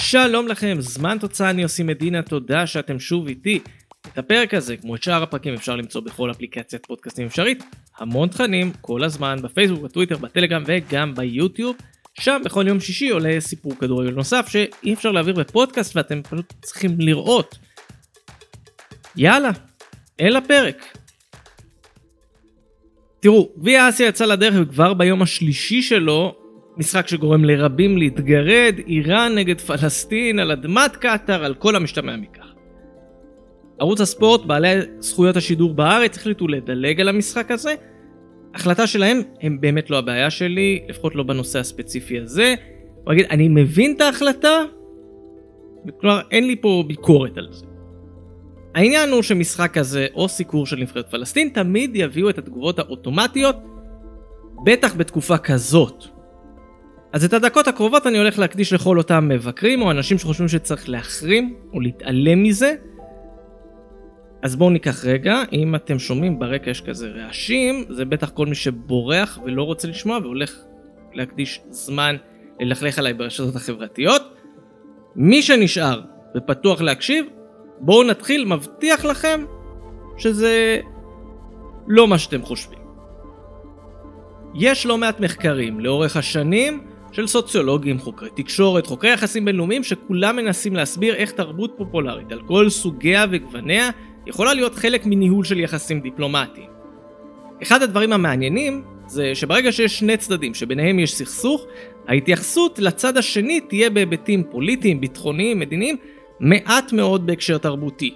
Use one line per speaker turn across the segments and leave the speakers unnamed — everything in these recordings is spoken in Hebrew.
שלום לכם, זמן תוצאה אני עושים מדינה, תודה שאתם שוב איתי. את הפרק הזה, כמו את שאר הפרקים, אפשר למצוא בכל אפליקציית פודקאסטים אפשרית. המון תכנים, כל הזמן, בפייסבוק, בטוויטר, בטלגרם וגם ביוטיוב. שם בכל יום שישי עולה סיפור כדורגל נוסף שאי אפשר להעביר בפודקאסט ואתם פשוט צריכים לראות. יאללה, אל הפרק. תראו, גביע אסיה יצא לדרך וכבר ביום השלישי שלו, משחק שגורם לרבים להתגרד, איראן נגד פלסטין, על אדמת קטאר, על כל המשתמע מכך. ערוץ הספורט, בעלי זכויות השידור בארץ, החליטו לדלג על המשחק הזה. החלטה שלהם הם באמת לא הבעיה שלי, לפחות לא בנושא הספציפי הזה. הוא יגיד, אני מבין את ההחלטה, כלומר אין לי פה ביקורת על זה. העניין הוא שמשחק כזה או סיקור של נבחרת פלסטין תמיד יביאו את התגובות האוטומטיות, בטח בתקופה כזאת. אז את הדקות הקרובות אני הולך להקדיש לכל אותם מבקרים או אנשים שחושבים שצריך להחרים או להתעלם מזה. אז בואו ניקח רגע, אם אתם שומעים ברקע יש כזה רעשים, זה בטח כל מי שבורח ולא רוצה לשמוע והולך להקדיש זמן ללכלך עליי ברשתות החברתיות. מי שנשאר ופתוח להקשיב, בואו נתחיל, מבטיח לכם שזה לא מה שאתם חושבים. יש לא מעט מחקרים לאורך השנים של סוציולוגים, חוקרי תקשורת, חוקרי יחסים בינלאומיים שכולם מנסים להסביר איך תרבות פופולרית על כל סוגיה וגווניה יכולה להיות חלק מניהול של יחסים דיפלומטיים. אחד הדברים המעניינים זה שברגע שיש שני צדדים שביניהם יש סכסוך, ההתייחסות לצד השני תהיה בהיבטים פוליטיים, ביטחוניים, מדיניים, מעט מאוד בהקשר תרבותי.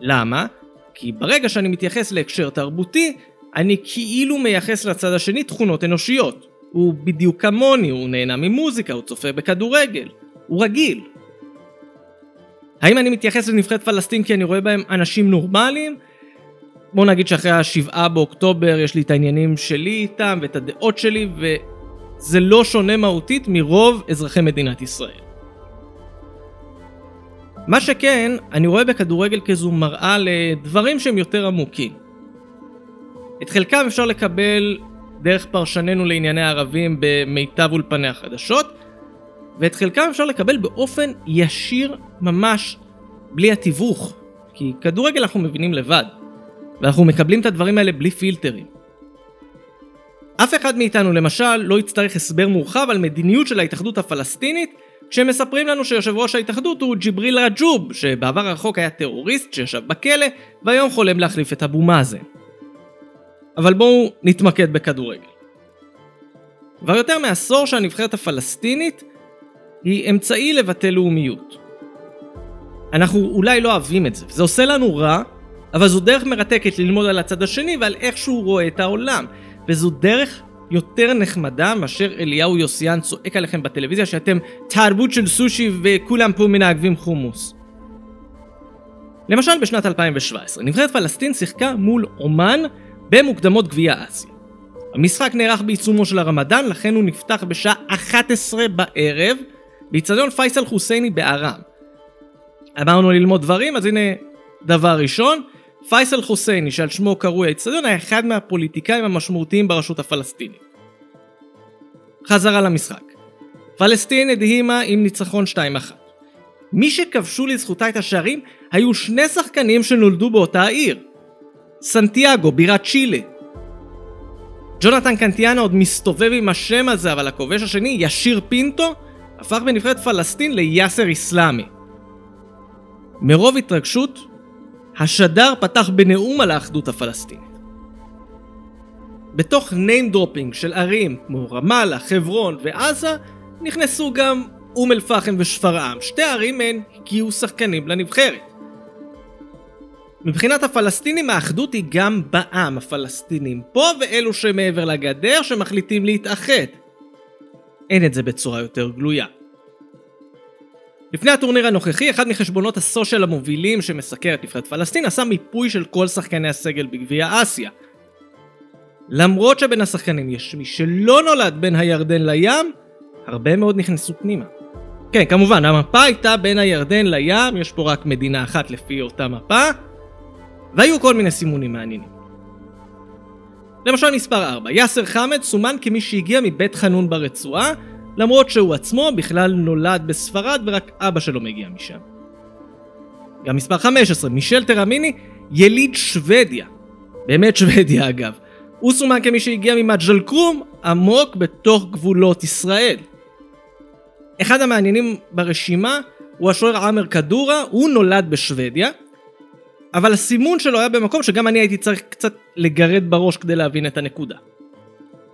למה? כי ברגע שאני מתייחס להקשר תרבותי, אני כאילו מייחס לצד השני תכונות אנושיות. הוא בדיוק כמוני, הוא נהנה ממוזיקה, הוא צופה בכדורגל. הוא רגיל. האם אני מתייחס לנבחרת פלסטין כי אני רואה בהם אנשים נורמליים? בוא נגיד שאחרי השבעה באוקטובר יש לי את העניינים שלי איתם ואת הדעות שלי וזה לא שונה מהותית מרוב אזרחי מדינת ישראל. מה שכן, אני רואה בכדורגל כזו מראה לדברים שהם יותר עמוקים. את חלקם אפשר לקבל דרך פרשננו לענייני ערבים במיטב אולפני החדשות, ואת חלקם אפשר לקבל באופן ישיר ממש, בלי התיווך. כי כדורגל אנחנו מבינים לבד, ואנחנו מקבלים את הדברים האלה בלי פילטרים. אף אחד מאיתנו למשל לא יצטרך הסבר מורחב על מדיניות של ההתאחדות הפלסטינית כשהם מספרים לנו שיושב ראש ההתאחדות הוא ג'יבריל רג'וב, שבעבר הרחוק היה טרוריסט שישב בכלא, והיום חולם להחליף את אבו מאזן. אבל בואו נתמקד בכדורגל. כבר יותר מעשור שהנבחרת הפלסטינית היא אמצעי לבטא לאומיות. אנחנו אולי לא אוהבים את זה, וזה עושה לנו רע, אבל זו דרך מרתקת ללמוד על הצד השני ועל איך שהוא רואה את העולם. וזו דרך יותר נחמדה מאשר אליהו יוסיאן צועק עליכם בטלוויזיה שאתם תרבות של סושי וכולם פה מנהגבים חומוס. למשל בשנת 2017, נבחרת פלסטין שיחקה מול אומן במוקדמות גביע אסיה. המשחק נערך בעיצומו של הרמדאן, לכן הוא נפתח בשעה 11 בערב באיצטדיון פייסל חוסייני בארם. אמרנו ללמוד דברים, אז הנה דבר ראשון, פייסל חוסייני שעל שמו קרוי האיצטדיון היה אחד מהפוליטיקאים המשמעותיים ברשות הפלסטינית. חזרה למשחק. פלסטין הדהימה עם ניצחון 2-1. מי שכבשו לזכותה את השערים היו שני שחקנים שנולדו באותה העיר. סנטיאגו, בירת צ'ילה. ג'ונתן קנטיאנה עוד מסתובב עם השם הזה, אבל הכובש השני, ישיר פינטו, הפך בנבחרת פלסטין ליאסר איסלאמי. מרוב התרגשות, השדר פתח בנאום על האחדות הפלסטינית. בתוך name dropping של ערים כמו רמאללה, חברון ועזה, נכנסו גם אום אל פחם ושפרעם. שתי ערים מהן הגיעו שחקנים לנבחרת. מבחינת הפלסטינים האחדות היא גם בעם הפלסטינים פה ואלו שמעבר לגדר שמחליטים להתאחד. אין את זה בצורה יותר גלויה. לפני הטורניר הנוכחי, אחד מחשבונות הסושיאל המובילים שמסקר את נבחרת פלסטין עשה מיפוי של כל שחקני הסגל בגביע אסיה. למרות שבין השחקנים יש מי שלא נולד בין הירדן לים, הרבה מאוד נכנסו פנימה. כן, כמובן, המפה הייתה בין הירדן לים, יש פה רק מדינה אחת לפי אותה מפה, והיו כל מיני סימונים מעניינים. למשל מספר 4, יאסר חמד סומן כמי שהגיע מבית חנון ברצועה, למרות שהוא עצמו בכלל נולד בספרד ורק אבא שלו מגיע משם. גם מספר 15, מישל טרמיני, יליד שוודיה. באמת שוודיה אגב. הוא סומן כמי שהגיע ממג'ל קרום עמוק בתוך גבולות ישראל. אחד המעניינים ברשימה הוא השוער עמר קדורה, הוא נולד בשוודיה, אבל הסימון שלו היה במקום שגם אני הייתי צריך קצת לגרד בראש כדי להבין את הנקודה.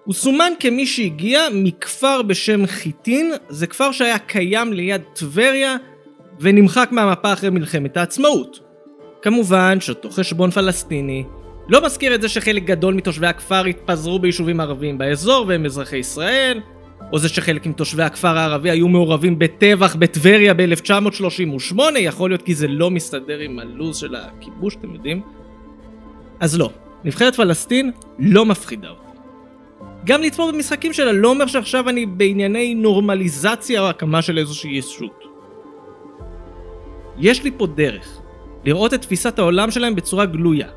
הוא סומן כמי שהגיע מכפר בשם חיטין, זה כפר שהיה קיים ליד טבריה ונמחק מהמפה אחרי מלחמת העצמאות. כמובן שאותו חשבון פלסטיני לא מזכיר את זה שחלק גדול מתושבי הכפר התפזרו ביישובים ערביים באזור והם אזרחי ישראל, או זה שחלק מתושבי הכפר הערבי היו מעורבים בטבח בטבריה ב-1938, יכול להיות כי זה לא מסתדר עם הלו"ז של הכיבוש, אתם יודעים? אז לא, נבחרת פלסטין לא מפחידה אותי. גם לצפות במשחקים שלה לא אומר שעכשיו אני בענייני נורמליזציה או הקמה של איזושהי ישות. יש לי פה דרך לראות את תפיסת העולם שלהם בצורה גלויה.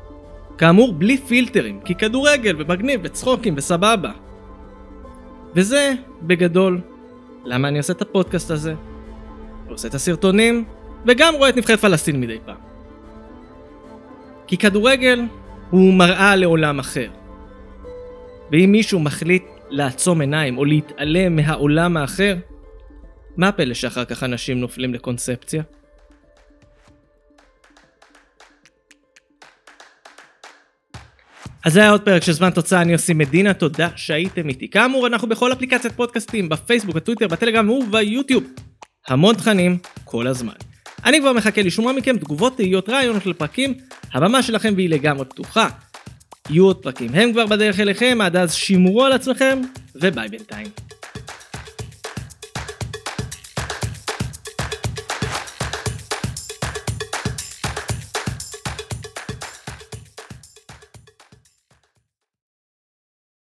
כאמור, בלי פילטרים, כי כדורגל ומגניב וצחוקים וסבבה. וזה, בגדול, למה אני עושה את הפודקאסט הזה, ועושה את הסרטונים, וגם רואה את נבחרת פלסטין מדי פעם. כי כדורגל הוא מראה לעולם אחר. ואם מישהו מחליט לעצום עיניים או להתעלם מהעולם האחר, מה הפלא שאחר כך אנשים נופלים לקונספציה? אז זה היה עוד פרק של זמן תוצאה, אני עושים מדינה, תודה שהייתם איתי. כאמור, אנחנו בכל אפליקציית פודקאסטים, בפייסבוק, בטוויטר, בטלגרם וביוטיוב. המון תכנים, כל הזמן. אני כבר מחכה לשמוע מכם תגובות, תהיות, רעיונות לפרקים, הבמה שלכם והיא לגמרי פתוחה. יהיו עוד פרקים, הם כבר בדרך אליכם, עד אז שימרו על עצמכם, וביי בינתיים.